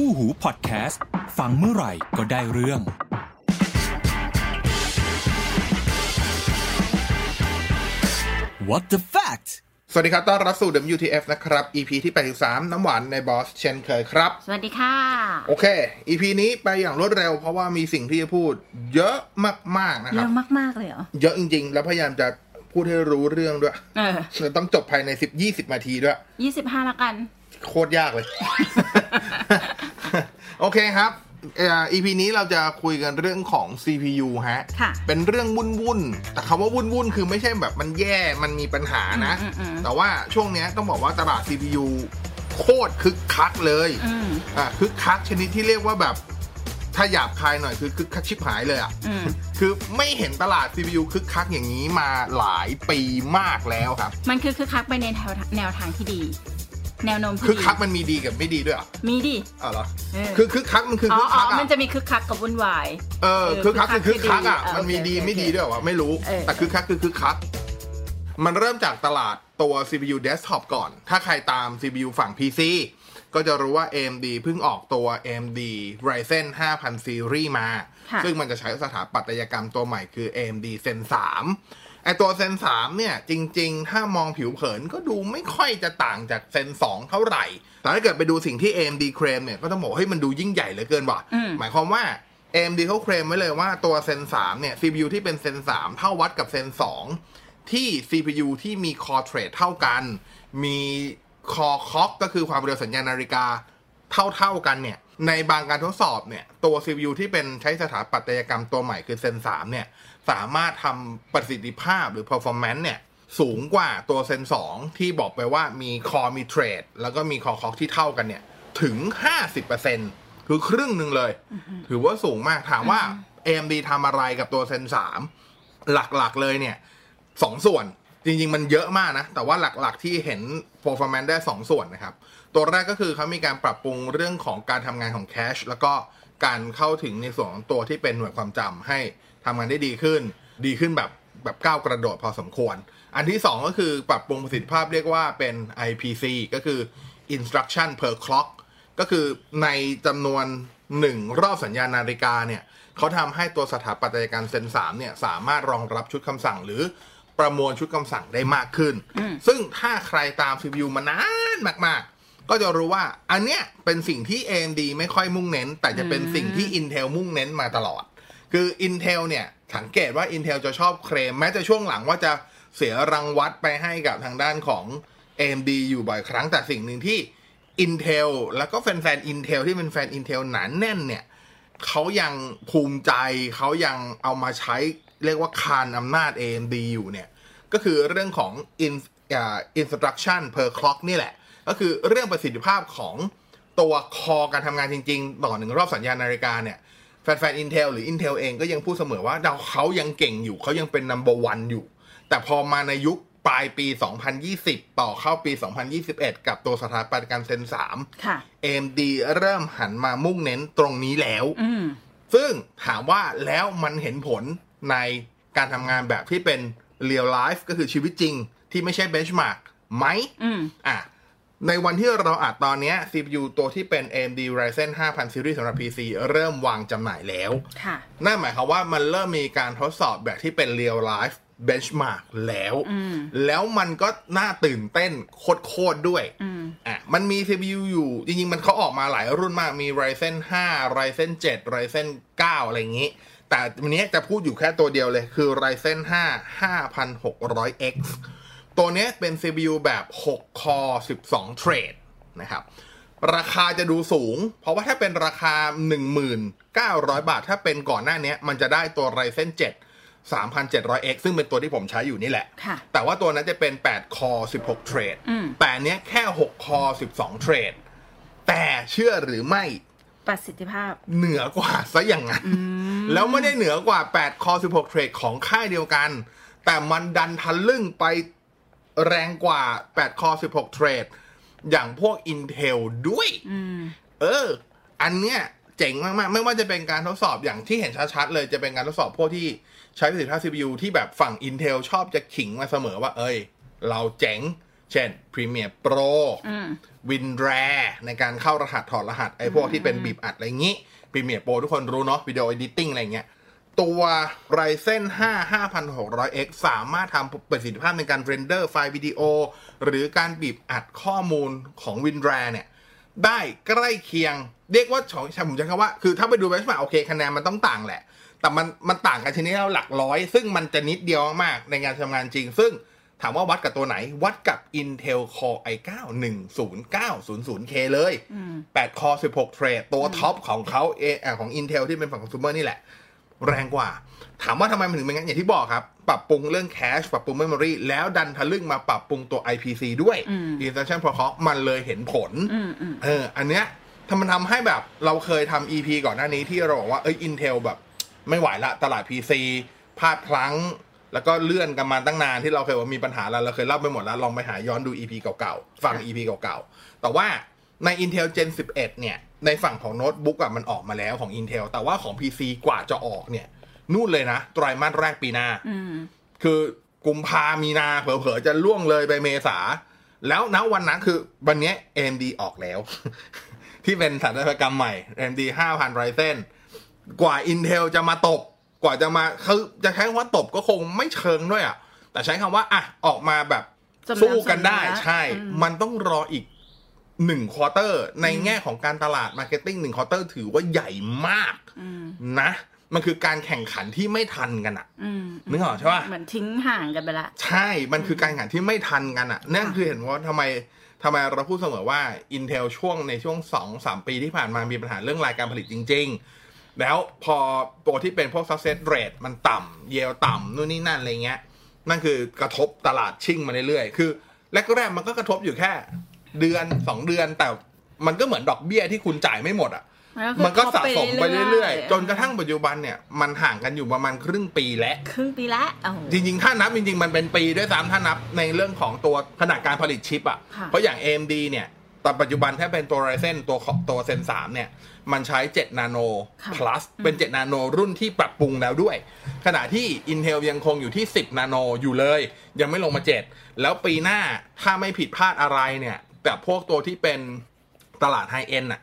คู่หูพอดแคสต์ ฟังเมื่อไหร่ก็ได้เรื่อง What the fact สวัสดีครับ ต้อนรับสู่ WTF นะครับ EP ที่ 83 น้ำหวานในบอสเช่นเคยครับ สวัสดีค่ะ โอเค EP นี้ไปอย่างรวดเร็ว เพราะว่ามีสิ่งที่จะพูด เยอะมาก ๆ นะคเยรับอะมาก ๆ เลยเหรอ เยอะจริง ๆ แล้วพยายามจะพูดให้รู้เรื่องด้วยเออเราต้องจบภายใน 10-20นาทีด้วยยี่สิบห้าละกัน โคตรยากเลย โอเคครับเอ่อ EP นี้เราจะคุยกันเรื่องของ CPU ฮะค่ะเป็นเรื่องวุ่นวุ่นๆแต่คำว่าวุ่นวุ่นๆคือไม่ใช่แบบมันแย่ มันมีปัญหานะอืมอืมอืมแต่ว่าช่วงเนี้ยต้องบอกว่าตลาด CPU โคตรคึกคักเลยอืมอะคึกคักชนิดที่เรียกว่าแบบถ้าหยาบคายหน่อยคือคึกคักชิบหายเลยอะอืมคือไม่เห็นตลาด CPU คึกคักอย่างนี้มาหลายปีมากแล้วครับ มันคือคือคักไปในแนวแนวทางที่ดี แนวโน้มที่คึกดีคักมันมีดีกับไม่ดีด้วยเหรอมีดิอ๋อเหรอเออคือคึกคักมันคืออ๋อคึกอ๋อคักอะมันจะมีคึกคักกับวุ่นวาย เออเออคึกคักคือคึคึกกคัคักกอะที่ดีมันมีดีโอเคไม่ดีด้วยเหรอวะไม่รู้ เออ แต่คึกคักคือคึกคัก มันเริ่มจากตลาดตัว CPU desktop ก่อน ถ้าใครตาม CPU ฝั่ง PC ก็จะรู้ว่า AMD เพิ่งออกตัว AMD Ryzen 5000 Series มา ค่ะ ซึ่งมันจะใช้สถาปัตยกรรมตัวใหม่คือ AMD Zen 3 ไอตัว Zen 3เนี่ย จริง ๆ ถ้ามองผิวเผินก็ดูไม่ค่อยจะต่างจาก Zen 2เท่าไหร่ แต่ถ้าเกิดไปดูสิ่งที่ AMD เคลมเนี่ย ก็ต้องบอกเฮ้ยมันดูยิ่งใหญ่เหลือเกินว่ะอืมหมายความว่า AMD เขาเคลมไว้เลยว่าตัว Zen 3เนี่ย CPU ที่เป็น Zen 3เท่าวัดกับ Zen 2ที่ CPU ที่มี Core Trade เท่ากัน มี Core Clock ก็คือความเร็วสัญญาณนาฬิกาเท่าๆกันเนี่ย ในบางการทดสอบเนี่ย ตัว CPU ที่เป็นใช้สถาปัตยกรรมตัวใหม่คือ Zen 3เนี่ย สามารถทำประสิทธิภาพหรือ performance เนี่ยสูงกว่าตัว Zen 2ที่บอกไปว่ามี Core มี Trade แล้วก็มี Core Clock ที่เท่ากันเนี่ย ถึง 50%คือครึ่งหนึ่งเลย ถือว่าสูงมากถามว่า AMD ทำอะไรกับตัว Zen 3หลักๆเลยเนี่ยสองส่วนจริง ๆ มันเยอะมากนะ แต่ว่าหลักๆที่เห็น performance ได้ 2 ส่วนนะครับ ตัวแรกก็คือเขามีการปรับปรุงเรื่องของการทำงานของแคชแล้วก็การเข้าถึงในส่วนของตัวที่เป็นหน่วยความจำให้ ทำงานได้ดีขึ้น ดีขึ้นแบบแบบก้าวกระโดดพอสมควร อันที่ 2 ก็คือปรับปรุงประสิทธิภาพเรียกว่าเป็น IPC ก็คือ instruction per clock ก็คือในจำนวน 1 รอบสัญญาณนาฬิกาเนี่ยเขาทำให้ตัวสถาปัตยกรรมเซน3เนี่ยสามารถรองรับชุดคำสั่งหรือประมวลชุดคำสั่งได้มากขึ้น ซึ่งถ้าใครตาม CPU มานานมาก ๆ ก็จะรู้ว่าอันเนี้ยเป็นสิ่งที่ AMD ไม่ค่อยมุ่งเน้น แต่จะเป็นสิ่งที่ Intel มุ่งเน้นมาตลอด คือ Intel เนี่ย สังเกตว่า Intel จะชอบเคลมแม้จะช่วงหลังว่าจะเสียรังวัดไปให้กับทางด้านของ AMD อยู่บ่อยครั้งแต่สิ่งหนึ่งที่ Intel แล้วก็แฟนๆ Intel ที่เป็นแฟน Intel หนานแน่นเนี่ยเขายังภูมิใจเขายังเอามาใช้เรียกว่าคานอำนาจ AMD อยู่เนี่ย ก็คือเรื่องของ in, uh, instruction per clock นี่แหละ ก็คือเรื่องประสิทธิภาพของตัวคอการทำงานจริง ๆ ต่อหนึ่งรอบสัญญาณนาฬิกาเนี่ย แฟนๆ Intel หรือ Intel เองก็ยังพูดเสมอว่าเราเขายังเก่งอยู่เขายังเป็น number one อยู่ แต่พอมาในยุคปลายปี 2020 ต่อเข้าปี 2021 กับตัวสถาปัตยกรรมเซน3ค่ะ AMD เริ่มหันมามุ่งเน้นตรงนี้แล้วอืมซึ่งถามว่าแล้วมันเห็นผลในการทำงานแบบที่เป็น real life ก็คือชีวิตจริงที่ไม่ใช่ benchmark ไหมอืมอะ ในวันที่เราอัดตอนเนี้ย CPU ตัวที่เป็น AMD Ryzen 5000 Series สำหรับ PC เริ่มวางจำหน่ายแล้วค่ะนั่นหมายความว่ามันเริ่มมีการทดสอบแบบที่เป็น real life benchmark แล้ว แล้วมันก็น่าตื่นเต้นโคตรๆด้วย อะ มันมี CPU อยู่ จริงๆ มันเขาออกมาหลายรุ่นมาก มี Ryzen 5 Ryzen 7 Ryzen 9 อะไรอย่างนี้ แต่วันนี้จะพูดอยู่แค่ตัวเดียวเลย คือ Ryzen 5 5600X ตัวเนี้ยเป็น CPU แบบ6 core 12 thread นะครับ ราคาจะดูสูง เพราะว่าถ้าเป็นราคา 19,000บาท ถ้าเป็นก่อนหน้าเนี้ยมันจะได้ตัว Ryzen 7 3,700X ซึ่งเป็นตัวที่ผมใช้อยู่นี่แหละค่ะแต่ว่าตัวนั้นจะเป็น8 core 16 thread อืมแต่อันเนี้ยแค่6 core 12 thread แต่เชื่อหรือไม่ ประสิทธิภาพ เหนือกว่าซะอย่างนั้น แล้วไม่ได้เหนือกว่า 8 คอ16 เทรดของค่ายเดียวกัน แต่มันดันทันลึ่งไป แรงกว่า 8 คอ 16 เทรด อย่างพวก Intel ด้วยเออ อันเนี้ยเจ๋งมากๆ ไม่ว่าจะเป็นการทดสอบอย่างที่เห็นชัดๆ เลยจะเป็นการทดสอบพวกที่ใช้ประสิทธิภาพ CPU ที่แบบฝั่ง Intel ชอบจะขิงมาเสมอว่า เอ้ย เราเจ๋ง เช่น Premiere Pro อืม WinRAR ในการเข้ารหัสถอดรหัส ไอ้พวกที่เป็นบีบอัดอะไรงี้ Premiere Pro ทุกคนรู้เนาะวิดีโอ Editing อะไรเงี้ย ตัว Ryzen 5 5600X สามารถทำประสิทธิภาพในการ render ไฟล์วิดีโอ หรือการบีบอัดข้อมูลของ WinRAR เนี่ย ได้ใกล้เคียง เรียกว่าของผมจะคำว่า คือถ้าไปดูเบนช์มาร์โอเคคะแนนมันต้องต่างแหละ แต่มันมันต่างกันทีนี้แล้วหลักร้อย ซึ่งมันจะนิดเดียวมากๆในงานทำงานจริง ซึ่งถามว่าวัดกับตัวไหน วัดกับ Intel Core i9 10900K เลย8 Core 16 เทรด ตัวท็อปของเขาเออของ Intel ที่เป็นฝั่ง consumer นี่แหละ แรงกว่า ถามว่าทำไมมันถึงเป็นงั้นอย่างที่บอกครับ ปรับปรุงเรื่องแคชปรับปรุง memory แล้วดันทะลึ่งมาปรับปรุงตัว IPC ด้วย Instruction Protocol มันเลยเห็นผลอืมอืมเอออันเนี้ยถ้ามันทำให้แบบเราเคยทำ EP ก่อนหน้านี้ที่เราบอกว่าเอ้ย Intel แบบ ไม่ไหวละตลาด PC พลาดพลั้งแล้วก็เลื่อนกันมาตั้งนานที่เราเคยว่ามีปัญหาแล้วเราเคยเล่าไปหมดแล้วลองไปหาย้อนดู EP เก่าๆฟัง EP เก่าๆแต่ว่า ใน Intel Gen 11 เนี่ย ในฝั่งของโน้ตบุ๊กอะมันออกมาแล้วของ Intel แต่ว่าของ PC กว่าจะออกเนี่ย นู่นเลยนะไตรมาสแรกปีหน้าอืมคือกุมภามีนาเผลอๆ จะล่วงเลยไปเมษา แล้วณวันนั้นคือวันเนี้ย AMD ออกแล้ว ที่เป็นสถาปัตยกรรมใหม่ AMD 5,000 Ryzen กว่า Intel จะมาตบกว่าจะมาคือจะใช้คำว่าตบก็คงไม่เชิงด้วยอะ แต่ใช้คำว่าอะออกมาแบบสำหรับสู้กันได้สำหรับใช่อืมมันต้องรออีก หนึ่ง quarter ในแง่ของการตลาด marketing หนึ่ง quarter ถือว่าใหญ่มากอืมนะ มันคือการแข่งขันที่ไม่ทันกันอะอืมนึกออกใช่ปะเหมือนทิ้งห่างกันไปละใช่ มันคือการแข่งขันที่ไม่ทันกันอะนั่นคือเห็นว่าทำไมทำไมเราพูดเสมอว่า Intel ช่วงในช่วง 2 3 ปีที่ผ่านมามีปัญหาเรื่องรายการผลิตจริง ๆ แล้วพอตัวที่เป็นพวก success rate มันต่ำเยลต่ำนู่นนี่นั่นอะไรเงี้ย นั่นคือกระทบตลาดชิ่งมาเรื่อยๆ คือแรกๆมันก็กระทบอยู่แค่ เดือน2เดือน แต่มันก็เหมือนดอกเบี้ยที่คุณจ่ายไม่หมดอะมันก็สะสมไปเรื่อยๆ จนกระทั่งปัจจุบันเนี่ยมันห่างกันอยู่ประมาณครึ่งปีแล้วครึ่งปีละโอ้โหจริงๆ ถ้านับจริงๆ มันเป็นปีด้วยซ้ำถ้านับในเรื่องของตัวขนาดการผลิตชิปอะค่ะ เพราะอย่าง AMD เนี่ยตอนปัจจุบันถ้าเป็นตัว Ryzen ตัวของตัวเซน3เนี่ย มันใช้ 7 นาโนค่ะ plus เป็น 7 นาโนรุ่นที่ปรับปรุงแล้วด้วย ขณะที่ Intel ยังคงอยู่ที่ 10 นาโนอยู่เลย ยังไม่ลงมา 7 แล้วปีหน้าถ้าไม่ผิดพลาดอะไรเนี่ย แต่พวกตัวที่เป็นตลาดไฮเอ็นอะ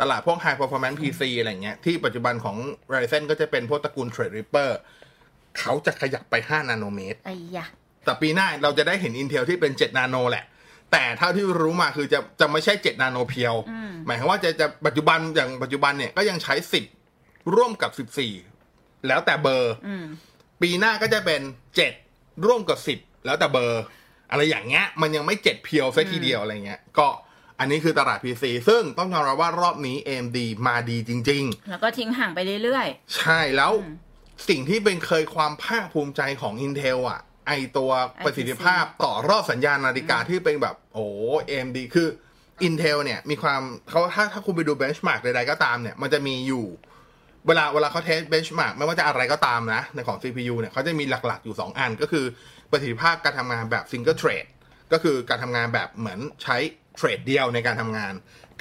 ตลาดพวก High Performance PC อะไรเงี้ย ที่ปัจจุบันของ Ryzen ก็จะเป็นพวกตระกูล Threadripper เขาจะขยับไป 5 นาโนเมตรไอ้ยะแต่ปีหน้าเราจะได้เห็น Intel ที่เป็น 7 นาโนแหละ แต่เท่าที่รู้มาคือจะจะไม่ใช่ 7 นาโนเพียวอืมหมายความว่าจะจะปัจจุบันอย่างปัจจุบันเนี่ยก็ยังใช้ 10 ร่วมกับ 14 แล้วแต่เบอร์อืมปีหน้าก็จะเป็น 7 ร่วมกับ 10 แล้วแต่เบอร์ อะไรอย่างเงี้ยมันยังไม่7เพียวซะทีเดียวอะไรเงี้ยก็อันนี้คือตลาด PC ซึ่งต้องยอมรับว่ารอบนี้ AMD มาดีจริง ๆ แล้วก็ทิ้งห่างไปเรื่อยใช่แล้วอืมสิ่งที่เป็นเคยความภาคภูมิใจของ Intel อะ ไอตัวประสิทธิภาพต่อรอบสัญญาณนาฬิกาที่เป็นแบบ โอ้ AMD คือ Intel เนี่ย มีความเขาถ้าถ้าคุณไปดูเบนช์มาร์กใดๆก็ตามเนี่ย มันจะมีอยู่ เวลาเวลาเขาเทสเบนช์มาร์กไม่ว่าจะอะไรก็ตามนะ ในของ CPU เนี่ยเขาจะมีหลักๆอยู่ 2 อันก็คือ ประสิทธิภาพการทำงานแบบ single thread ก็คือการทำงานแบบเหมือนใช้เทรดเดียวในการทำงาน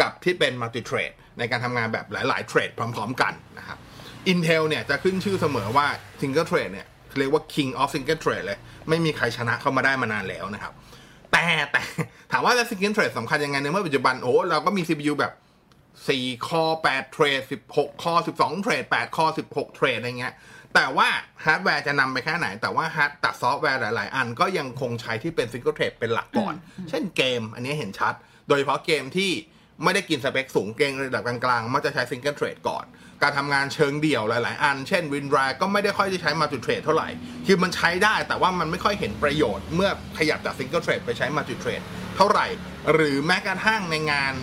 กับที่เป็น multi thread ในการทำงานแบบหลาย ๆ เทรดพร้อม ๆ กันนะครับ Intel เนี่ยจะขึ้นชื่อเสมอว่า single thread เนี่ยเรียกว่า king of single Trade เลย ไม่มีใครชนะเข้ามาได้มานานแล้วนะครับ แต่แต่ถามว่าแล้ว single Trade สำคัญยังไงในเมื่อปัจจุบันโอ้เราก็มี CPU แบบ 4 core 8 thread 16 core 12 thread 8 core 16 thread อะไรเงี้ย แต่ว่าฮาร์ดแวร์จะนำไปแค่ไหน แต่ว่าฮาร์ดตัดซอฟต์แวร์หลาย ๆ อันก็ยังคงใช้ที่เป็น single thread เป็นหลักก่อน เช่นเกม อันนี้เห็นชัด โดยเฉพาะเกมที่ไม่ได้กินสเปคสูงเกมระดับกลางๆ มักจะใช้ single thread ก่อน การทำงานเชิงเดี่ยวหลาย ๆ อัน เช่น WinRAR ก็ไม่ได้ค่อยได้ใช้ multi thread เท่าไหร่ คือมันใช้ได้แต่ว่ามันไม่ค่อยเห็นประโยชน์เมื่อขยับจาก single thread ไปใช้ multi thread เท่าไหร่ หรือแม้กระทั่งในงาน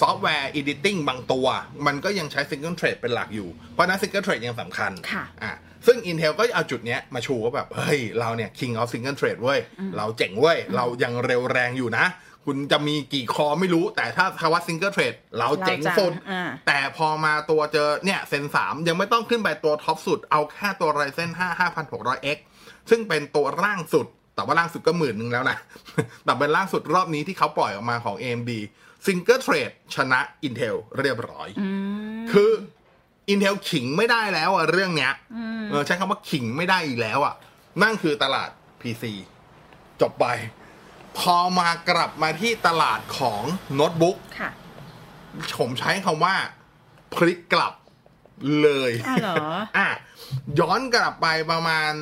ซอฟต์แวร์ editing บางตัว มันก็ยังใช้ single thread เป็นหลักอยู่ เพราะฉะนั้น single thread ยังสำคัญค่ะอะซึ่ง Intel ก็เอาจุดเนี้ยมาชูว่าแบบ เฮ้ย เราเนี่ย king of single thread เว้ย เราเจ๋งเว้ย เรายังเร็วแรงอยู่นะ คุณจะมีกี่ core ไม่รู้ แต่ถ้าคำว่า single thread เราเจ๋งสุดเราจะอ่าแต่พอมาตัวเจอเนี่ย Zen 3ยังไม่ต้องขึ้นไปตัวท็อปสุด เอาแค่ตัว Ryzen 5 5600X ซึ่งเป็นตัวร่างสุดแต่ว่าล่างสุดก็หมื่นหนึ่งแล้วนะ แต่เป็นล่างสุดรอบนี้ที่เขาปล่อยออกมาของ AMD Single Thread ชนะ Intel เรียบร้อยๆอืมคือ Intel ขิงไม่ได้แล้วอะเรื่องเนี้ยเออใช้คำว่าขิงไม่ได้อีกแล้วอะนั่นคือตลาด PC จบไป พอมากลับมาที่ตลาดของโน้ตบุ๊กค่ะผมใช้คำว่า พลิกกลับเลยอ้าวเหรออะย้อนกลับไปประมาณ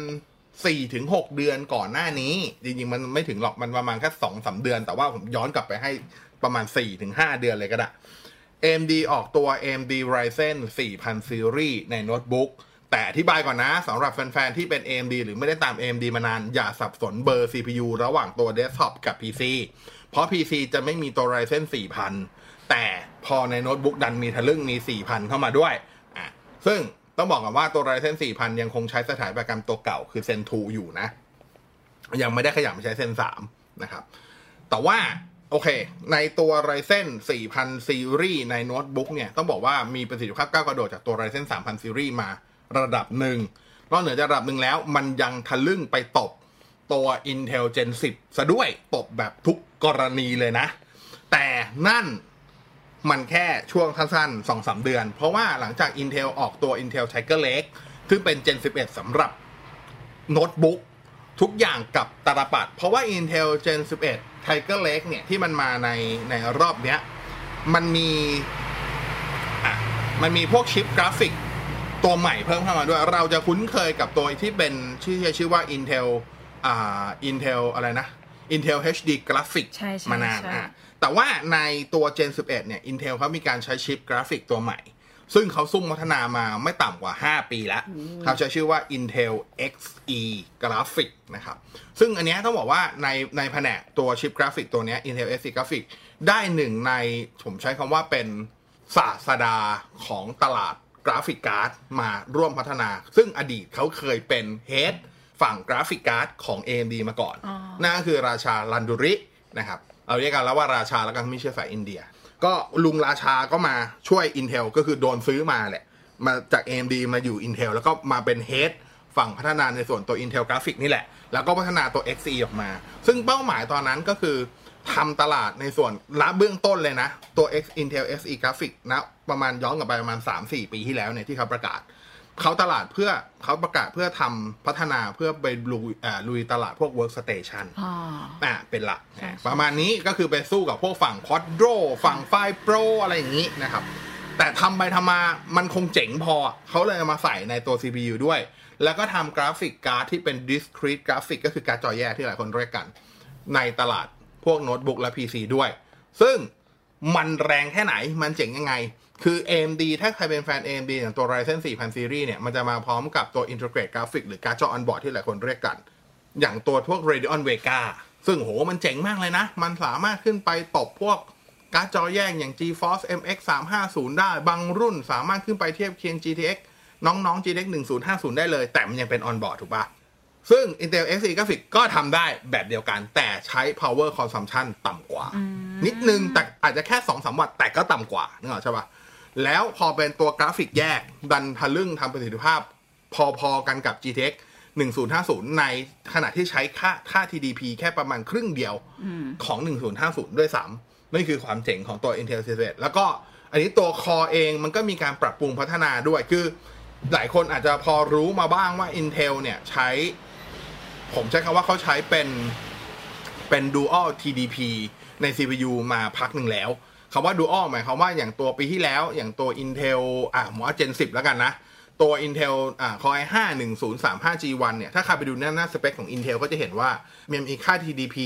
สี่ถึงหกเดือนก่อนหน้านี้ จริงๆ มันไม่ถึงหรอกมันประมาณแค่สองสาเดือน แต่ว่าผมย้อนกลับไปให้ ประมาณสี่ถึงห้าเดือนเลยก็ได้ AMD ออกตัว AMD Ryzen 4000 Series ในโน้ตบุ๊กแต่อธิบายก่อนนะสำหรับแฟนๆ ที่เป็น AMD หรือไม่ได้ตาม AMD มานาน อย่าสับสนเบอร์ CPU ระหว่างตัว Desktop กับ PC เพราะ PC จะไม่มีตัว Ryzen 4000 แต่พอในโน้ตบุ๊กดันมีทะลึ่งมี 4000 เข้ามาด้วยอะซึ่งต้องบอกกันว่าตัว Ryzen 4000 ยังคงใช้สถาปัตยกรรมตัวเก่าคือ Zen 2 อยู่นะ ยังไม่ได้ขยับมาใช้ Zen 3 นะครับ แต่ว่า โอเค ในตัว Ryzen 4000 Series ในโน้ตบุ๊กเนี่ย ต้องบอกว่ามีประสิทธิภาพก้าวกระโดดจากตัว Ryzen 3000 Series มาระดับหนึ่งนอกเหนือจากระดับหนึ่งแล้ว มันยังทะลึ่งไปตบตัว Intel Gen 10 ซะด้วยตบแบบทุกกรณีเลยนะ แต่นั่นมันแค่ช่วงสั้นๆ2-3 เดือน เพราะว่าหลังจาก Intel ออกตัว Intel Tiger Lake ซึ่งเป็น Gen 11สำหรับโน้ตบุ๊กทุกอย่างกับตาลปัด เพราะว่า Intel Gen 11 Tiger Lake เนี่ยที่มันมาในในรอบเนี้ย มันมีอะมันมีพวกชิปกราฟิกตัวใหม่เพิ่มเข้ามาด้วย เราจะคุ้นเคยกับตัวที่เป็นชื่อชื่อว่า Intel อ่า Intel อะไรนะ Intel HD Graphic ใช่ใช่มานานใช่อะแต่ว่าในตัว Gen 11 เนี่ย Intel เขามีการใช้ชิปกราฟิกตัวใหม่ ซึ่งเขาซุ่มพัฒนามาไม่ต่ำกว่า 5 ปีแล้วเขาใช้ชื่อว่า Intel Xe Graphic นะครับ ซึ่งอันเนี้ยต้องบอกว่าในในแผนกตัวชิปกราฟิกตัวเนี้ย Intel Xe Graphic ได้หนึ่งในผมใช้คำว่าเป็นศาสดาของตลาดกราฟิกการ์ดมาร่วมพัฒนา ซึ่งอดีตเขาเคยเป็น head ฝั่งกราฟิกการ์ดของ AMD มาก่อนอ๋อนั่นก็คือ Raja Koduri นะครับเราเรียกกันแล้วว่าราชาแล้วกันมีเชื้อสายอินเดีย ก็ลุงราชาก็มาช่วย Intel ก็คือโดนซื้อมาแหละ มาจาก AMD มาอยู่ Intel แล้วก็มาเป็น head ฝั่งพัฒนาในส่วนตัว Intel Graphic นี่แหละ แล้วก็พัฒนาตัว Xe ออกมา ซึ่งเป้าหมายตอนนั้นก็คือทำตลาดในส่วนละเบื้องต้นเลยนะ ตัว X Intel Xe Graphic นะ ประมาณย้อนกลับไปประมาณ 3-4 ปีที่แล้วเนี่ยที่เขาประกาศ เขาตลาดเพื่อเขาประกาศเพื่อทำพัฒนาเพื่อไปลุยอ่าลุยตลาดพวก workstation อ๋ออ่าเป็นหลักใช่นะประมาณนี้ก็คือไปสู้กับพวกฝั่ง Quadro ฝั่งไฟ Pro อะไรอย่างนี้นะครับ แต่ทำไปทำมามันคงเจ๋งพอ เขาเลยเอามาใส่ในตัว CPU ด้วย แล้วก็ทำกราฟิกการ์ดที่เป็น discrete graphic ก็คือการ์ดจอแยกที่หลายคนเรียกกัน ในตลาดพวกโน้ตบุ๊กและ PC ด้วย ซึ่งมันแรงแค่ไหนมันเจ๋งยังไง คือ AMD ถ้าใครเป็นแฟน AMD อย่างตัว Ryzen 4000 Series เนี่ย มันจะมาพร้อมกับตัว Integrate Graphic หรือการ์ดจอ on board ที่หลายคนเรียกกัน อย่างตัวพวก Radeon Vega ซึ่งโหมันเจ๋งมากเลยนะ มันสามารถขึ้นไปตบพวกการ์ดจอแยกอย่าง GeForce MX 350 ได้ บางรุ่นสามารถขึ้นไปเทียบเคียง GTX น้องๆ GTX 1050 ได้เลย แต่มันยังเป็น on board ถูกปะซึ่ง Intel Xe Graphic ก็ทำได้แบบเดียวกัน แต่ใช้ power consumption ต่ำกว่า นิดนึงแต่อาจจะแค่ 2-3 วัตต์แต่ก็ต่ำกว่านึกออกใช่ปะ แล้วพอเป็นตัวกราฟิกแยก ดันทะลึ่งทำประสิทธิภาพ พอๆกันกับ GTX 1050 ในขณะที่ใช้ค่าค่า TDP แค่ประมาณครึ่งเดียวของ 1050 ด้วยซ้ำนี่คือความเจ๋งของตัว Intel C11 แล้วก็อันนี้ตัวคอเองมันก็มีการปรับปรุงพัฒนาด้วยคือ หลายคนอาจจะพอรู้มาบ้างว่า Intel เนี่ยใช้ ผมใช้คำว่าเขาใช้เป็นเป็น Dual TDP ใน CPU มาพักหนึ่งแล้ว คำว่า Dual หมายความว่าอย่างตัวปีที่แล้ว อย่างตัว Intel อะหมอ Gen 10 แล้วกันนะ ตัว Intel อ่า Core i5 1035 G1 เนี่ย ถ้าใครไปดูหน้าหน้าสเปคของ Intel ก็จะเห็นว่ามันมีค่า TDP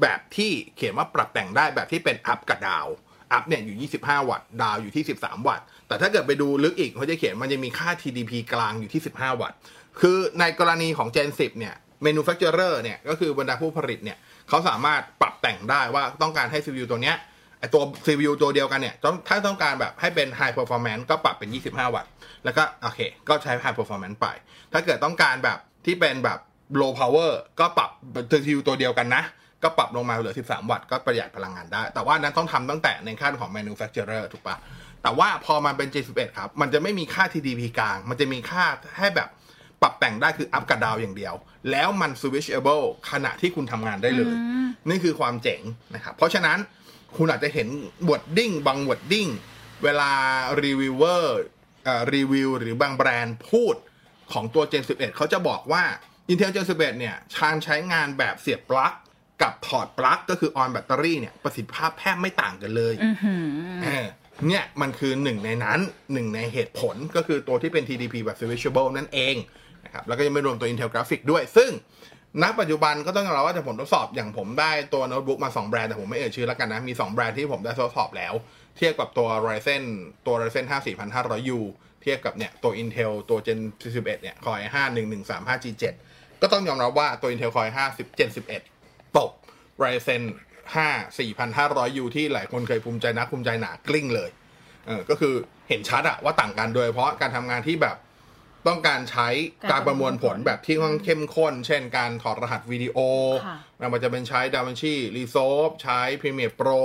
แบบที่เขียนว่าปรับแต่งได้แบบที่เป็น up กับ down up เนี่ยอยู่ 25 วัตต์ down อยู่ที่ 13 วัตต์ แต่ถ้าเกิดไปดูลึกอีกเขาจะเขียนมันจะมีค่า TDP กลางอยู่ที่ 15 วัตต์ คือในกรณีของ Gen 10 เนี่ย manufacturer เนี่ย ก็คือบรรดาผู้ผลิตเนี่ย เขาสามารถปรับแต่งได้ว่าต้องการให้ CPU ตัวเนี้ย ไอตัว CPU ตัวเดียวกันเนี่ยต้องถ้าต้องการแบบให้เป็น high performance ก็ปรับเป็น 25 วัตต์ แล้วก็โอเค ก็ใช้ high performance ไป ถ้าเกิดต้องการแบบที่เป็นแบบ low power ก็ปรับ CPU ตัวเดียวกันนะ ก็ปรับลงมาเหลือ 13 วัตต์ ก็ประหยัดพลังงานได้ แต่ว่านั้นต้องทำตั้งแต่ในขั้นของ manufacturer ถูกปะแต่ว่าพอมันเป็น G11 ครับ มันจะไม่มีค่า TDP กลาง มันจะมีค่าให้แบบปรับแต่งได้คือ up กับ down อย่างเดียว แล้วมัน switchable ขณะที่คุณทำงานได้เลย นี่คือความเจ๋งนะครับ เพราะฉะนั้น คุณอาจจะเห็น wording บาง wording เวลา reviewer เอ่อรีวิวหรือบางแบรนด์พูดของตัว Gen 11 เขาจะบอกว่า Intel Gen 11 เนี่ยชานใช้งานแบบเสียบปลั๊กกับถอดปลั๊กก็คือออนแบตเตอรี่เนี่ยประสิทธิภาพแทบไม่ต่างกันเลยอือหือเออเนี่ยมันคือหนึ่งในนั้นหนึ่งในเหตุผลก็คือตัวที่เป็น TDP แบบ switchable นั่นเองนะครับแล้วก็ยังไม่รวมตัว Intel Graphic ด้วย ซึ่ง ณปัจจุบันก็ต้องยอมรับว่าแต่ผมทดสอบอย่างผมได้ตัวโน้ตบุ๊กมา2แบรนด์แต่ผมไม่เอ่ยชื่อแล้วกันนะ มี 2 แบรนด์ที่ผมได้ทดสอบแล้ว เทียบกับตัว Ryzen ตัว Ryzen 5 4500U เทียบกับเนี่ยตัว Intel ตัว Gen 41เนี่ย Core i5 1135G7 ก็ต้องยอมรับว่าตัว Intel Core i5 Gen 11 ตก Ryzen 5 4500U ที่หลายคนเคยภูมิใจนะภูมิใจหนากลิ้งเลยเออก็คือเห็นชัดอะว่าต่างกันโดยเฉพาะการทำงานที่แบบ ต้องการใช้การประมวลผลแบบที่ค่อนข้างเข้มข้น เช่นการถอดรหัสวิดีโอค่ะไม่ว่าจะเป็นใช้ DaVinci Resolve ใช้ Premiere Pro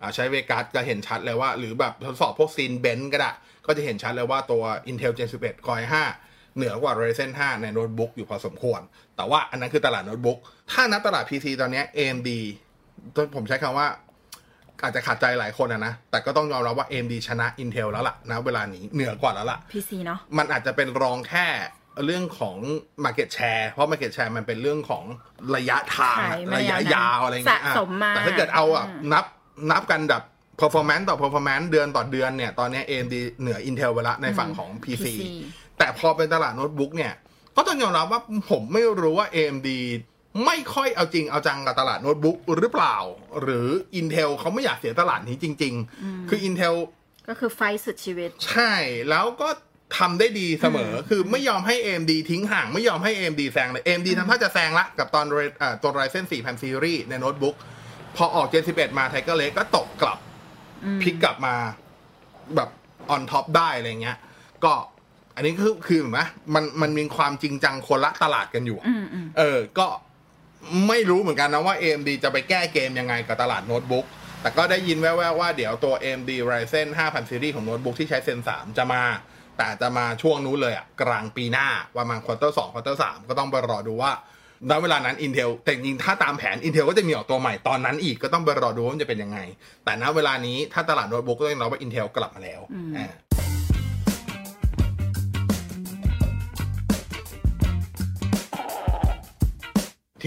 อ่าใช้ Vegas ก็เห็นชัดเลยว่า หรือแบบทดสอบพวก Scene Bench ก็ได้ก็จะเห็นชัดเลยว่าตัว Intel Gen 11 Core i5 เหนือกว่า Ryzen 5 ในโน้ตบุ๊กอยู่พอสมควร แต่ว่าอันนั้นคือตลาดโน้ตบุ๊กถ้านับตลาด PC ตอนเนี้ย AMD ผมใช้คำว่า อาจจะขาดใจหลายคนอะนะ แต่ก็ต้องยอมรับว่า AMD ชนะ Intel แล้วล่ะนะเวลานี้เหนือกว่าแล้วล่ะพีซีเนาะมันอาจจะเป็นรองแค่เรื่องของ Market Share เพราะ Market Share มันเป็นเรื่องของระยะทางขายมาระยะยาวนานยาวอะไรเงี้ยสะสมมาแต่ถ้าเกิดเอาอะอืมนับนับกันแบบ performance ต่อ performance เดือนต่อเดือนเนี่ย ตอนเนี้ย AMD เหนือ Intel ไปละในฝั่งของ PC แต่พอเป็นตลาดโน้ตบุ๊กเนี่ย ก็ต้องยอมรับว่าผมไม่รู้ว่า AMD ไม่ค่อยเอาจริงเอาจังกับตลาดโน้ตบุ๊กหรือเปล่า หรือ Intel เขาไม่อยากเสียตลาดนี้จริง ๆ คือ Intel ก็คือไฟท์สุดชีวิต ใช่แล้วก็ทำได้ดีเสมอ คือไม่ยอมให้ AMD ทิ้งห่าง ไม่ยอมให้ AMD แซงเลย AMD ทำท่าจะแซงละกับตอน Ry- อ่าตัว Ryzen 4000 Series ในโน้ตบุ๊กพอออก Gen 11 มา Tiger Lake ก็ตกกลับพลิกกลับมาแบบ on top ได้อะไรเงี้ย ก็อันนี้คือคือเห็นไหมมันมันมีความจริงจังคนละตลาดกันอยู่อะอืมอืมเออ ก็ ไม่รู้เหมือนกันนะว่า AMD จะไปแก้เกมยังไงกับตลาดโน้ตบุ๊กแต่ก็ได้ยินแว่วๆว่าเดี๋ยวตัว AMD Ryzen 5000 Series ของโน้ตบุ๊กที่ใช้ Zen 3จะมา แต่จะมาช่วงนู้นเลยอะกลางปีหน้าประมาณ quarter 2 quarter 3ก็ต้องไปรอดูว่าณเวลานั้น Intel แต่จริงๆถ้าตามแผน Intel ก็จะมีออกตัวใหม่ตอนนั้นอีกก็ต้องไปรอดูว่ามันจะเป็นยังไง แต่ณเวลานี้ถ้าตลาดโน้ตบุ๊กก็ต้องยอมรับว่า Intel กลับมาแล้วอ่า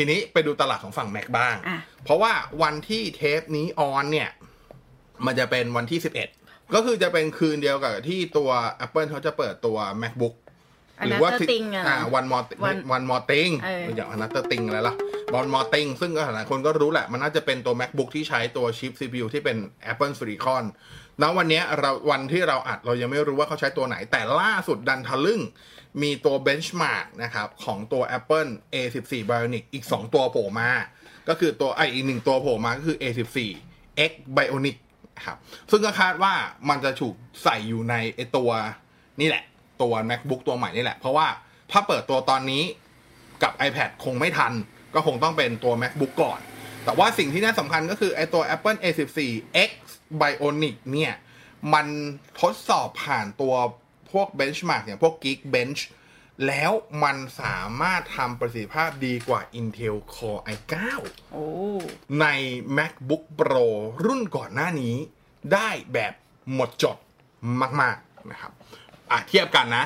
ทีนี้ไปดูตลาดของฝั่ง Mac บ้างอะเพราะว่าวันที่เทปนี้ออนเนี่ย มันจะเป็นวันที่ 11 ก็คือจะเป็นคืนเดียวกับที่ตัว Apple เขาจะเปิดตัว MacBook อันนั้นก็ติงอะอ่าวันมอวันวันมอติงเอออย่างอันนั้นติงอะไรล่ะวันมอติงซึ่งก็หลายคนก็รู้แหละ มันน่าจะเป็นตัว MacBook ที่ใช้ตัวชิป CPU ที่เป็น Apple Silicon ณวันเนี้ยเราวันที่เราอัดเรายังไม่รู้ว่าเขาใช้ตัวไหนแต่ล่าสุดดันทะลึ่ง มีตัว benchmark นะครับ ของตัว Apple A14 Bionic อีก 2 ตัวโผล่มา ก็คือตัวไออีกหนึ่งตัวโผล่มาก็คือ A14 X Bionic ครับ ซึ่งก็คาดว่ามันจะถูกใส่อยู่ในไอตัวนี่แหละ ตัว MacBook ตัวใหม่นี่แหละ เพราะว่าถ้าเปิดตัวตอนนี้กับ iPad คงไม่ทัน ก็คงต้องเป็นตัว MacBook ก่อน แต่ว่าสิ่งที่น่าสำคัญก็คือไอตัว Apple A14 X Bionic เนี่ย มันทดสอบผ่านตัว พวก benchmark อย่างพวก Geekbench แล้วมันสามารถทำประสิทธิภาพดีกว่า Intel Core i9 โอ้ใน MacBook Pro รุ่นก่อนหน้านี้ ได้แบบหมดจดมาก ๆ นะครับ อะเทียบกันนะ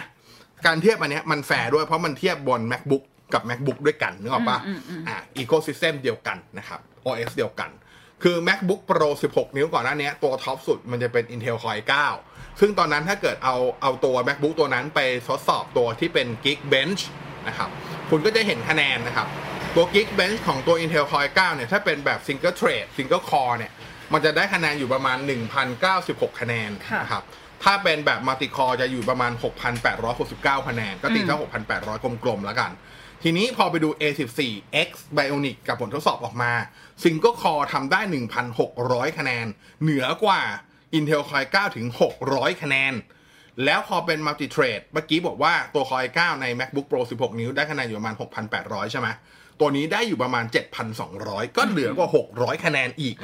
การเทียบอันเนี้ยมันแฟร์ด้วยเพราะมันเทียบบน MacBook กับ MacBook ด้วยกันนึกออกปะอะ Ecosystem เดียวกันนะครับ OS เดียวกัน คือ MacBook Pro 16 นิ้วก่อนหน้าเนี้ยตัวท็อปสุดมันจะเป็น Intel Core i9 ซึ่งตอนนั้นถ้าเกิดเอาเอาตัว MacBook ตัวนั้นไปทดสอบตัวที่เป็น Geekbench นะครับ คุณก็จะเห็นคะแนนนะครับ ตัว Geekbench ของตัว Intel Core i9 เนี่ย ถ้าเป็นแบบ Single Thread Single Core เนี่ย มันจะได้คะแนนอยู่ประมาณ 1,096 คะแนนค่ะนะครับถ้าเป็นแบบ Multi Core จะอยู่ประมาณ 6,869 คะแนน ก็ตีเท่า6,800 กลมๆ แล้วกัน ทีนี้พอไปดู A14X Bionic กับผลทดสอบออกมา Single Core ทำได้ 1,600 คะแนน เหนือกว่า Intel Core i9 ถึง 600 คะแนน แล้วพอเป็น Multi Thread เมื่อกี้บอกว่าตัว Core i9 ใน MacBook Pro 16 นิ้วได้คะแนนอยู่ประมาณ 6,800 ใช่ไหมตัวนี้ได้อยู่ประมาณ 7,200 ก็เหลือกว่า 600 คะแนนอีก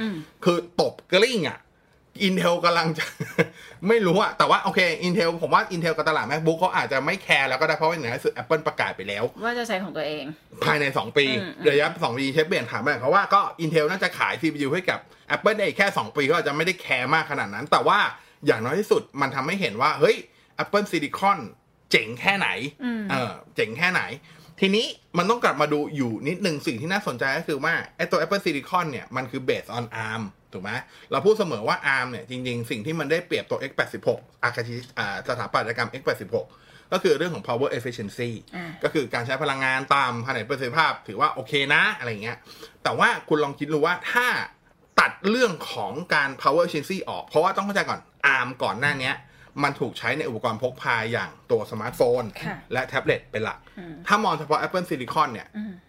คือตบกลิ้งอะ Intel กำลังจะ ไม่รู้อะแต่ว่าโอเค Intel ผมว่า Intel กับตลาด MacBook เขาอาจจะไม่แคร์แล้วก็ได้เพราะว่าอย่างนั้นสุด Apple ประกาศไปแล้ว ว่าจะใช้ของตัวเอง ภายใน 2 ปีอืมระยะ2ปีเชฟเปลี่ยนถามไปเพราะว่าก็ Intel น่าจะขาย CPU ให้กับ Apple ได้อีกแค่ 2 ปีก็อาจจะไม่ได้แคร์มากขนาดนั้น แต่ว่าอย่างน้อยที่สุดมันทำให้เห็นว่า เฮ้ย Apple Silicon เจ๋งแค่ไหนอืมเออเจ๋งแค่ไหน ทีนี้มันต้องกลับมาดูอยู่นิดหนึ่งสิ่งที่น่าสนใจก็คือว่าไอ้ตัว Apple Silicon เนี่ยมันคือ based on ARM ถูกไหมเราพูดเสมอว่า ARM เนี่ย จริง ๆ สิ่งที่มันได้เปรียบตัว x86 อาคาชิอ่าสถาปัตยกรรม x86 ก็คือเรื่องของ power efficiency อ่าก็คือการใช้พลังงานตามขนาดประสิทธิภาพ ถือว่าโอเคนะ อะไรเงี้ย แต่ว่าคุณลองคิดดูว่าถ้าตัดเรื่องของการ power efficiency ออก เพราะว่าต้องเข้าใจก่อน ARM ก่อนหน้าเนี้ยมันถูกใช้ในอุปกรณ์พกพาอย่างตัวสมาร์ทโฟนค่ะและแท็บเล็ตเป็นหลัก ถ้ามองเฉพาะ Apple Silicon เนี่ย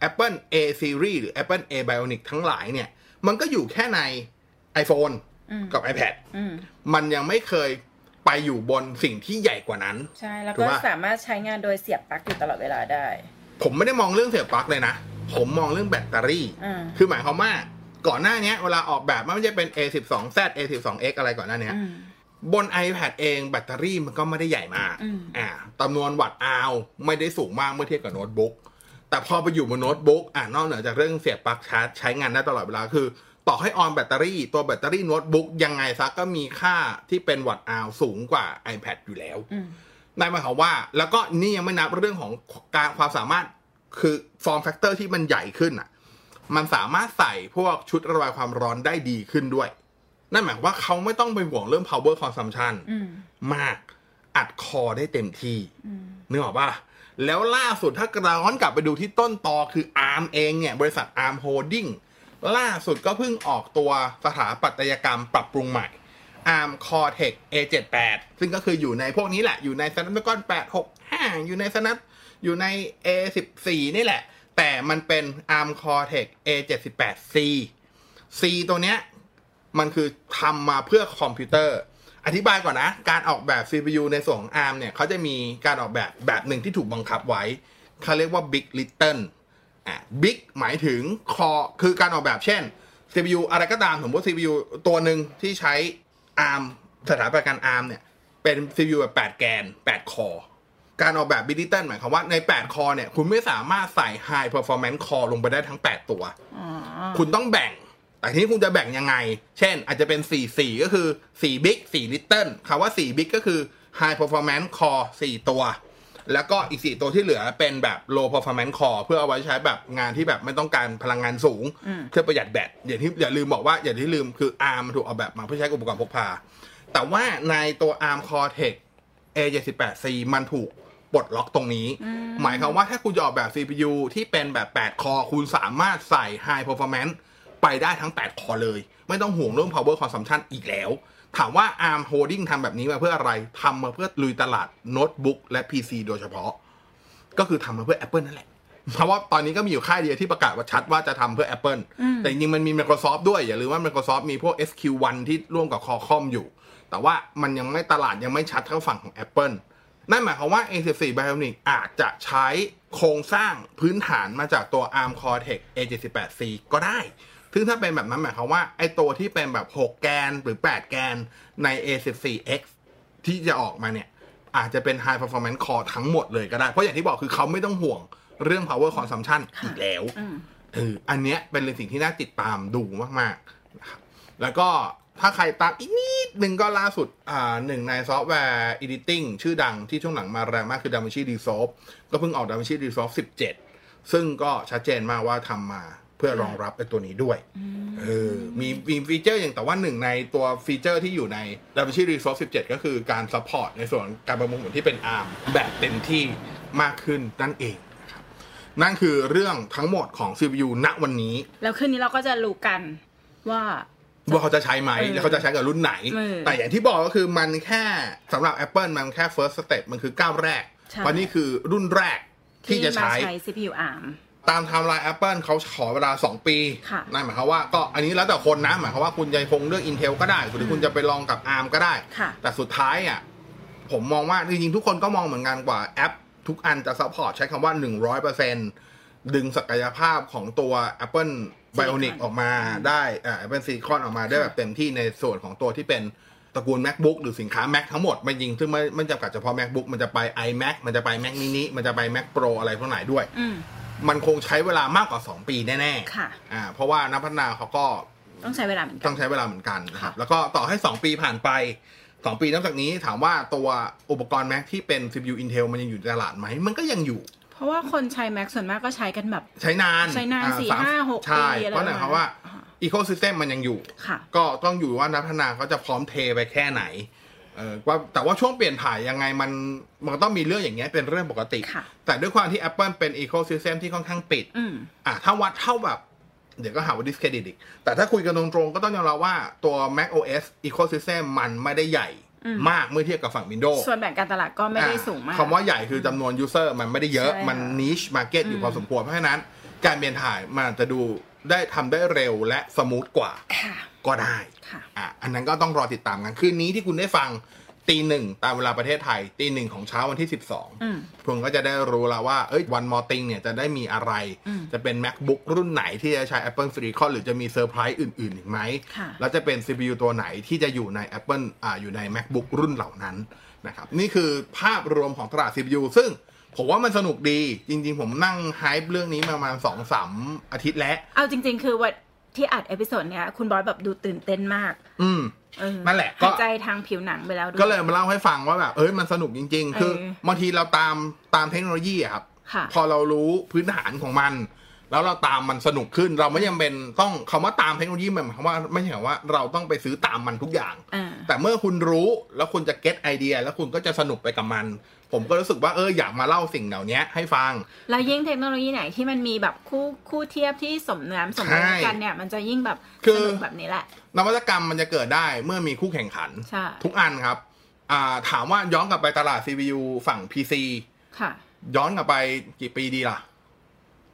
Apple A Series หรือ Apple A Bionic ทั้งหลายเนี่ย มันก็อยู่แค่ใน iPhone กับ iPad อืมมันยังไม่เคยไปอยู่บนสิ่งที่ใหญ่กว่านั้น ใช่ แล้วนึกออกปะสามารถใช้งานโดยเสียบปลั๊กอยู่ตลอดเวลาได้ ผมไม่ได้มองเรื่องเสียบปลั๊กเลยนะ ผมมองเรื่องแบตเตอรี่อ่าคือหมายความว่าก่อนหน้าเนี้ยเวลาออกแบบไม่ว่าจะเป็น A12Z A12X อะไรก่อนหน้าเนี้ยอืมบน iPad เองแบตเตอรี่มันก็ไม่ได้ใหญ่มากอืมอ่าจำนวน watt hour ไม่ได้สูงมากเมื่อเทียบกับโน้ตบุ๊กแต่พอไปอยู่บนโน้ตบุ๊กอ่านอกเหนือจากเรื่องเสียบปลั๊กชาร์จใช้งานได้ตลอดเวลาคือ ต่อให้ on แบตเตอรี่ตัวแบตเตอรี่โน้ตบุ๊กยังไงซะก็มีค่าที่เป็น watt hour สูงกว่า iPad อยู่แล้วอืมนั่นหมายความว่า แล้วก็นี่ยังไม่นับเรื่องของการความสามารถคือ form factor ที่มันใหญ่ขึ้นอะ มันสามารถใส่พวกชุดระบายความร้อนได้ดีขึ้นด้วย นั่นหมายความว่าเขาไม่ต้องไปห่วงเรื่อง power consumption อืมมากอัด core ได้เต็มที่อืมนึกออกปะแล้วล่าสุดถ้าย้อนกลับไปดูที่ต้นตอคือ ARM เองเนี่ย บริษัท ARM Holding ล่าสุดก็เพิ่งออกตัวสถาปัตยกรรมปรับปรุงใหม่ ARM Cortex A78 ซึ่งก็คืออยู่ในพวกนี้แหละ อยู่ใน Snapdragon 865 อยู่ใน Snap อยู่ใน A14 นี่แหละ แต่มันเป็น ARM Cortex A78C C ตัวเนี้ยมันคือทำมาเพื่อคอมพิวเตอร์ อธิบายก่อนนะ การออกแบบ CPU ในส่วนของ ARM เนี่ยเขาจะมีการออกแบบแบบหนึ่งที่ถูกบังคับไว้ เขาเรียกว่า Big Little อะ Big หมายถึงคอคือการออกแบบเช่น CPU อะไรก็ตามสมมติ CPU ตัวหนึ่งที่ใช้ ARM สถาปัตยการ ARM เนี่ย เป็น CPU แบบ 8 แกน 8 คอการออกแบบ Big Little หมายความว่าใน 8 คอเนี่ย คุณไม่สามารถใส่ High Performance Core ลงไปได้ทั้ง 8 ตัวอ๋อคุณต้องแบ่ง แต่ทีนี้คุณจะแบ่งยังไง เช่น อาจจะเป็น 4 4 ก็คือ 4 big 4 little คำว่า 4 big ก็คือ high performance core 4 ตัว แล้วก็อีก 4 ตัวที่เหลือเป็นแบบ low performance core เพื่อเอาไว้ใช้แบบงานที่แบบไม่ต้องการพลังงานสูง เพื่อประหยัดแบตอย่างที่อย่าลืมบอกว่าอย่างที่ลืมคือ ARM มันถูกออกแบบมาเพื่อใช้กับอุปกรณ์พกพา แต่ว่าในตัว ARM Cortex A78C มันถูกปลดล็อกตรงนี้ หมายความว่าถ้าคุณจะออกแบบ CPU ที่เป็นแบบ 8 คอคุณสามารถใส่ High Performance ไปได้ทั้ง 8 คอเลย ไม่ต้องห่วงเรื่อง power consumption อีกแล้ว ถามว่า ARM Holding ทำแบบนี้มาเพื่ออะไรทำมาเพื่อลุยตลาดโน้ตบุ๊กและ PC โดยเฉพาะ ก็คือทำมาเพื่อ Apple นั่นแหละ เพราะว่าตอนนี้ก็มีอยู่ค่ายเดียวที่ประกาศว่าชัดว่าจะทำเพื่อ Apple แต่จริงๆมันมี Microsoft ด้วย อย่าลืมว่า Microsoft มีพวก SQ1 ที่ร่วมกับ Qualcomm อยู่ แต่ว่ามันยังไม่ตลาดยังไม่ชัดเท่าฝั่งของ Apple นั่นหมายความว่า A14 Bionic อาจจะใช้โครงสร้างพื้นฐานมาจากตัว ARM Cortex A78C ก็ได้ ซึ่งถ้าเป็นแบบนั้นหมายความว่าไอ้ตัวที่เป็นแบบ 6 แกนหรือ 8 แกนใน A14X ที่จะออกมาเนี่ย อาจจะเป็น High Performance Core ทั้งหมดเลยก็ได้ เพราะอย่างที่บอกคือเขาไม่ต้องห่วงเรื่อง Power Consumption อีกแล้วอืมเอออันเนี้ยเป็นสิ่งที่น่าติดตามดูมากๆนะครับแล้วก็ถ้าใครตามอีกนิดหนึ่งก็ล่าสุดอ่าหนึ่งในซอฟต์แวร์ editing ชื่อดังที่ช่วงหลังมาแรงมากคือ DaVinci Resolve ก็เพิ่งออก DaVinci Resolve 17 ซึ่งก็ชัดเจนมากว่าทำมาเพื่อรองรับไอ้ตัวนี้ด้วยเออมีมีฟีเจอร์อย่างแต่ว่าหนึ่งในตัวฟีเจอร์ที่อยู่ใน DaVinci Resolve 17 ก็คือการ support ในส่วนการประมวลผลที่เป็น ARM แบบเต็มที่มากขึ้นนั่นเองนะครับนั่นคือเรื่องทั้งหมดของ CPU ณวันนี้ แล้วคืนนี้เราก็จะรู้กันว่าว่าเขาจะใช้ไหมเออแล้วเขาจะใช้กับรุ่นไหนเออแต่อย่างที่บอกก็คือมันแค่สำหรับ Apple มันแค่ first step มันคือก้าวแรกใช่เพราะนี่คือรุ่นแรกที่จะมาใช้ใช้ CPU ARM ตาม timeline Apple เขาขอเวลา 2 ปีค่ะนั่นหมายความว่าก็อันนี้แล้วแต่คนนะ หมายความว่าคุณจะคงเลือก Intel ก็ได้ หรือคุณจะไปลองกับ ARM ก็ได้ค่ะแต่สุดท้ายอะผมมองว่า จริงๆ ทุกคนก็มองเหมือนกันว่าแอป ทุกอันจะ support ใช้คำว่า 100%ดึงศักยภาพของตัว Apple Bionic ออกมาได้อ่า Apple Silicon ออกมาได้แบบเต็มที่ในส่วนของตัวที่เป็นตระกูล MacBook หรือสินค้า Mac ทั้งหมดไม่จริง ซึ่งไม่ไม่จำกัดเฉพาะ MacBook มันจะไป iMac มันจะไป Mac mini มันจะไป Mac Pro อะไรพวกไหนด้วยอื มมันคงใช้เวลามากกว่า 2 ปีแน่ค่ะๆอ่าเพราะว่านักพัฒนาเขาก็ต้องใช้เวลาเหมือนกัต้นองใช้เวลาเหมือนกันนะครับค่ะแล้วก็ต่อให้ 2 ปีผ่านไป 2 ปีนับจากนี้ถามว่าตัวอุปกรณ์ Mac ที่เป็น CPU Intel มันยังอยู่ในตลาดไหมมันก็ยังอยู่ เพราะว่าคนใช้ Mac ส่วนมากก็ใช้กันแบบ ใช้นานใช้นานอ่สี่สมห้าหกใช่ปีอะไรเพราะนั่นหมายความว่าประมาณนั้นอีโคซิสเต็มมันยังอยู่ค่ะก็ต้องอยู่ว่านักพัฒนาเขาจะพร้อมเทไปแค่ไหน เออว่าแต่ว่าช่วงเปลี่ยนถ่ายยังไงมันมันก็ต้องมีเรื่องอย่างเงี้ยเป็นเรื่องปกติค่ะแต่ด้วยความที่ Apple เป็น Ecosystem ที่ค่อนข้างปิดอืมอะถ้าวัดเท่าแบบเดี๋ยวก็หาว่า discredit อีก แต่ถ้าคุยกันตรงๆ ก็ต้องยอมรับว่าตัว Mac OS Ecosystem มันไม่ได้ใหญ่อืมมากเมื่อเทียบกับฝั่ง Windows ส่วนแบ่งการตลาดก็ไม่ได้สูงมากคำว่าใหญ่คือจำนวน user มันไม่ได้เยอะใช่ค่ะมัน niche market อยู่อืมพอสมควร เพราะฉะนั้น การเปลี่ยนถ่ายมันอาจจะดูได้ทำได้เร็วและสมูทกว่าค่ะ ก็ได้ค่ะอะอันนั้นก็ต้องรอติดตามกันคืนนี้ที่คุณได้ฟังตีหนึ่งตามเวลาประเทศไทย ตีหนึ่งของเช้าวันที่อืม12คุณก็จะได้รู้แล้วว่าเอ้ยวันมอติงเนี่ยจะได้มีอะไรอืมจะเป็น macbook รุ่นไหนที่จะใช้ Apple Silicon หรือจะมีเซอร์ไพรส์อื่น ๆ อีกไหมค่ะแล้วจะเป็น CPU ตัวไหนที่จะอยู่ใน Apple อ่าอยู่ใน macbook รุ่นเหล่านั้นนะครับนี่คือภาพรวมของตลาด CPU ซึ่งผมว่ามันสนุกดีจริง ๆ ผมนั่งไฮป์เรื่องนี้มาประมาณสองสามอาทิตย์แล้ว เอาจริง ๆ คือวัน ที่อัด episode เนี้ยคุณบอยแบบดูตื่นเต้นมาก อืมเออนั่นแหละก็หายใจทางผิวหนังไปแล้วด้วยก็เลยมาเล่าให้ฟังว่าแบบเอ้ยมันสนุกจริง ๆ คือเออบางทีเราตามตามเทคโนโลยีอะครับค่ะพอเรารู้พื้นฐานของมัน แล้วเราตามมันสนุกขึ้น เราไม่จำเป็นต้องคำว่าตามเทคโนโลยีหมายความว่าไม่ใช่ว่าเราต้องไปซื้อตามมันทุกอย่างอ่าแต่เมื่อคุณรู้แล้วคุณจะ get ไอเดีย แล้วคุณก็จะสนุกไปกับมัน ผมก็รู้สึกว่าเอออยากมาเล่าสิ่งเหล่านี้ให้ฟัง แล้วยิ่งเทคโนโลยีไหนที่มันมีแบบคู่คู่เทียบที่สมน้ำสมมติใช่กันเนี่ยมันจะยิ่งแบบคือสนุกแบบนี้แหละนวัตกรรมมันจะเกิดได้เมื่อมีคู่แข่งขันใช่ทุกอันครับอ่าถามว่าย้อนกลับไปตลาด CPU ฝั่ง PC ค่ะย้อนกลับไปกี่ปีดีล่ะ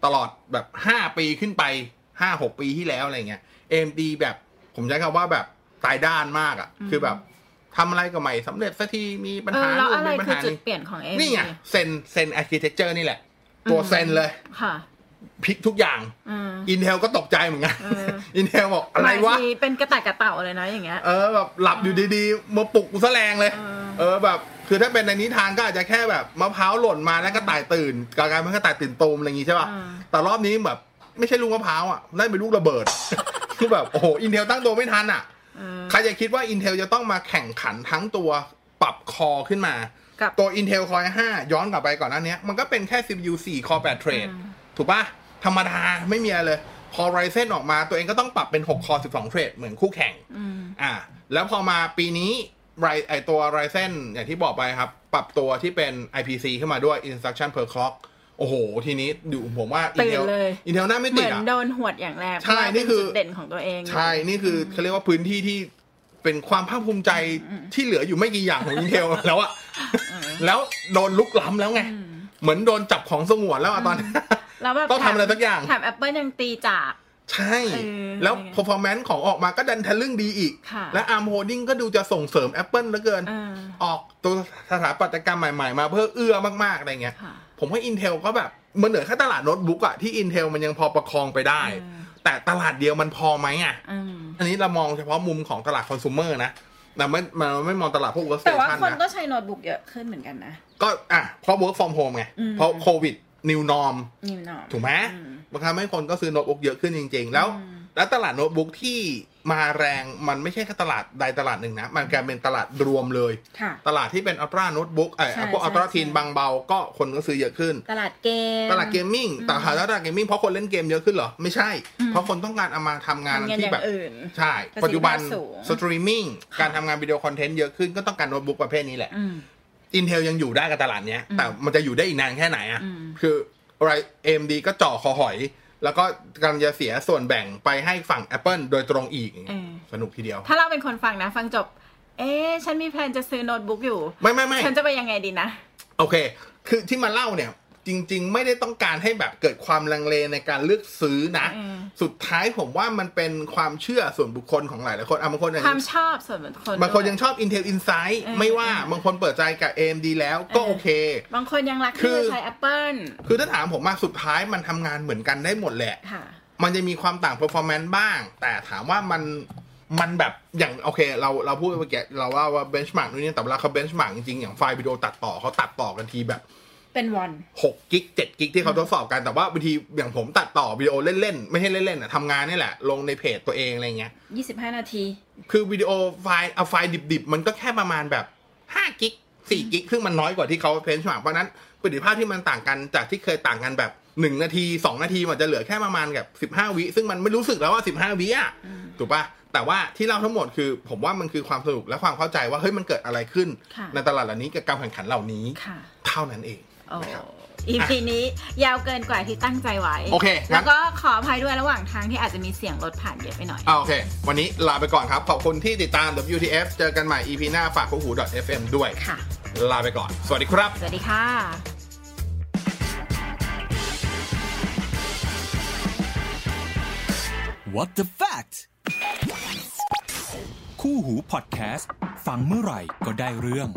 ตลอดแบบห้าปีขึ้นไปห้าหกปีที่แล้วอะไรเงี้ย AMD แบบผมใช้คำว่าแบบตายด้านมากอะ่ะอืมคือแบบทำอะไรก็ไม่สำเร็จสักทีมีปัญเอหาอแล้วนู่นอะไรมีปัญคือหาจุดนี้เเปลี่ยนของ AMD นี่ไง Zen Zen architecture นี่แหละ ตัว Zen เลยค่ะพลิกทุกอย่างอืม Intel ก็ตกใจเหมือนกันเออ Intel บอกอะไรวะบางทีเป็นกระต่ายกระเต่าเลยนะอย่างเงี้ยเออแบบหลับอยู่ดีๆมาปลุกกูซะแรงเลย เออเออแบบ คือถ้าเป็นในนิทานก็อาจจะแค่แบบมะพร้าวหล่นมาแล้วก็ตายตื่นกลายเป็นกระต่ายตื่นตูมอะไรอย่างงี้ใช่ป่ะอ่าแต่รอบนี้แบบ ไม่ใช่ลูกมะพร้าวอะนั่นเป็นลูกระเบิดคือแบบโอ้โห Intel ตั้งตัวไม่ทันอะเออใครจะคิดว่า Intel จะต้องมาแข่งขันทั้งตัวปรับคอขึ้นมากับตัว Intel Core i5 ย้อนกลับไปก่อนหน้านี้ มันก็เป็นแค่ CPU 4 Core 8 Thread อืมถูกปะธรรมดาไม่มีอะไรเลย พอ Ryzen ออกมาตัวเองก็ต้องปรับเป็น 6 Core 12 Thread เหมือนคู่แข่งอืมอ่า แล้วพอมาปีนี้ ไรไอตัว Ryzen อย่างที่บอกไปครับ ปรับตัวที่เป็น IPC ขึ้นมาด้วย Instruction per clock โอ้โห ทีนี้ดูผมว่าตื่น Intel เลย Intel หน้าไม่เหติมืดอนอะโดนหวดอย่างแรกใช่เพราะว่านี่คือเป็จุดเด่นของตัวเอง ใช่ นี่คือเขาเรียกว่าพื้นที่ที่เป็นความภาคภูมิใจที่เหลืออยู่ไม่กี่อย่างของ Intel แล้วอะแล้วโดนลุกล้ำแล้วไงอืมเหมือนโดนจับของสงวนแล้วอะตอนนี้แล้วแบบต้องทำอะไรสักอย่างแถมแอปเปิลยังตีจาก ใช่เออแล้วอะไรเงี้ย performance ของออกมาก็ดันทะลึ่งดีอีกค่ะและ ARM Holding ก็ดูจะส่งเสริม Apple เหลือเกินเออออกตัวสถาปัตยกรรมใหม่ๆ มาเพื่อเอื้อมากๆ อะไรเงี้ยค่ะผมว่า Intel ก็แบบ มันเหนือแค่ตลาดโน้ตบุ๊กอะที่ Intel มันยังพอประคองไปได้เออแต่ตลาดเดียวมันพอไหมอะอืมอันนี้เรามองเฉพาะมุมของตลาดคอน sumer นะแต่ไม่มันไม่มองตลาดพวกแต่ว่า workstation คนก็นะใช้โน้ตบุ๊กเยอะขึ้นเหมือนกันนะ ก็อะเพราะ work from home ไงอืมเพราะโควิด new norm new norm ถูกไหมอื มมันทำให้คนก็ซื้อโน้ตบุ๊กเยอะขึ้นจริง ๆ แล้วอืมแล้วตลาดโน้ตบุ๊กที่มาแรงมันไม่ใช่แค่ตลาดใดตลาดหนึ่งนะ มันกลายเป็นตลาดรวมเลยค่ะตลาดที่เป็น ultra โน้ตบุ๊กไอ้ใช่พวกใช่อัลตร้าใช่ thin บางเบาก็คนก็ซื้อเยอะขึ้น ตลาดเกม ตลาดเก gaming แต่หาตลาด gaming เพราะคนเล่นเกมเยอะขึ้นเหรอ ไม่ใช่อืมเพราะคนต้องการเอามาทำงานทำงานที่แบบอย่างอื่นใช่ประสิทธิภาพปัจจุบันสูงสตรีมมิ่งค่ะการทำงานวิดีโอ content เยอะขึ้นก็ต้องการโน้ตบุ๊กประเภทนี้แหละอืม Intel ยังอยู่ได้กับตลาดเนี้ยอืมแต่มันจะอยู่ได้อีกนานแค่ไหนอะอืมคือ AMD ก็จ่อคอหอย แล้วก็กำลังจะเสียส่วนแบ่งไปให้ฝั่ง Apple โดยตรงอีกเออสนุกทีเดียว ถ้าเราเป็นคนฟังนะ ฟังจบ เอ๊ะฉันมี plan จะซื้อโน้ตบุ๊กอยู่ ไม่ไม่ไม่ฉันจะไปยังไงดีนะ โอเค คือที่มาเล่าเนี่ย จริง ๆ ไม่ได้ต้องการให้แบบเกิดความลังเลในการเลือกซื้อนะอืมสุดท้ายผมว่ามันเป็นความเชื่อส่วนบุคคลของหลายหลายๆคนอะบางคนอาจคจะวามชอบส่วนบุคคลบางคนด้วยยังชอบ Intel Insight เออไม่ว่าเออบางคนเปิดใจกับ AMD แล้วก็เออโอเค บางคนยังรักคืที่อจะใช้ Apple คือถ้าถามผมมาสุดท้ายมันทำงานเหมือนกันได้หมดแหละค่ะมันจะมีความต่าง performance บ้าง แต่ถามว่ามันมันแบบอย่างโอเค เราเราพูดเมื่อกี้เราว่าว่า benchmark นู่นนี่แต่เวลาเขา benchmark จริงๆอย่างไฟล์วิดีโอตัดต่อเขาตัดต่อกันทีแบบ เป็นวัน6 gig 7 gig ที่เขาทดสอบกันแต่ว่าบางทีอย่างผมตัดต่อวิดีโอเล่นๆ ไม่ใช่เล่นๆอะทำงานนี่แหละ ลงในเพจตัวเองอะไรเงี้ย25นาที คือวิดีโอไฟล์เอาไฟล์ดิบๆ มันก็แค่ประมาณแบบ5 gig 4 gig ซึ่งมันน้อยกว่าที่เขา benchmark เพราะฉะนั้นประสิทธิภาพที่มันต่างกันจากที่เคยต่างกันแบบหนึ่งนาทีสองนาทีมันจะเหลือแค่ประมาณแบบสิบห้าวิ ซึ่งมันไม่รู้สึกแล้วว่าสิบห้าวิอะถูกปะแต่ว่าที่เล่าทั้งหมดคือผมว่ามันคือความสนุกและความเข้าใจว่าเฮ้ยมันเกิดอะไรขึ้นค่ะในตลาดเหล่านี้กับการแข่งขันเหล่านี้ค่ะเท่านั้นเอง โอ้นะครับอีพีนี้ยาวเกินกว่าที่ตั้งใจไว้ โอเคงั้น แล้วก็ขออภัยด้วยระหว่างทางที่อาจจะมีเสียงรถผ่านเยอะไปหน่อย อ่าโอเค วันนี้ลาไปก่อนครับ ขอบคุณที่ติดตาม WTF เจอกันใหม่ EP หน้าฝากคู่หู .fm ด้วย ค่ะ ลาไปก่อน สวัสดีครับ สวัสดีค่ะ What the fact คู่หูพอดแคสต์ฟังเมื่อไหร่ก็ได้เรื่อง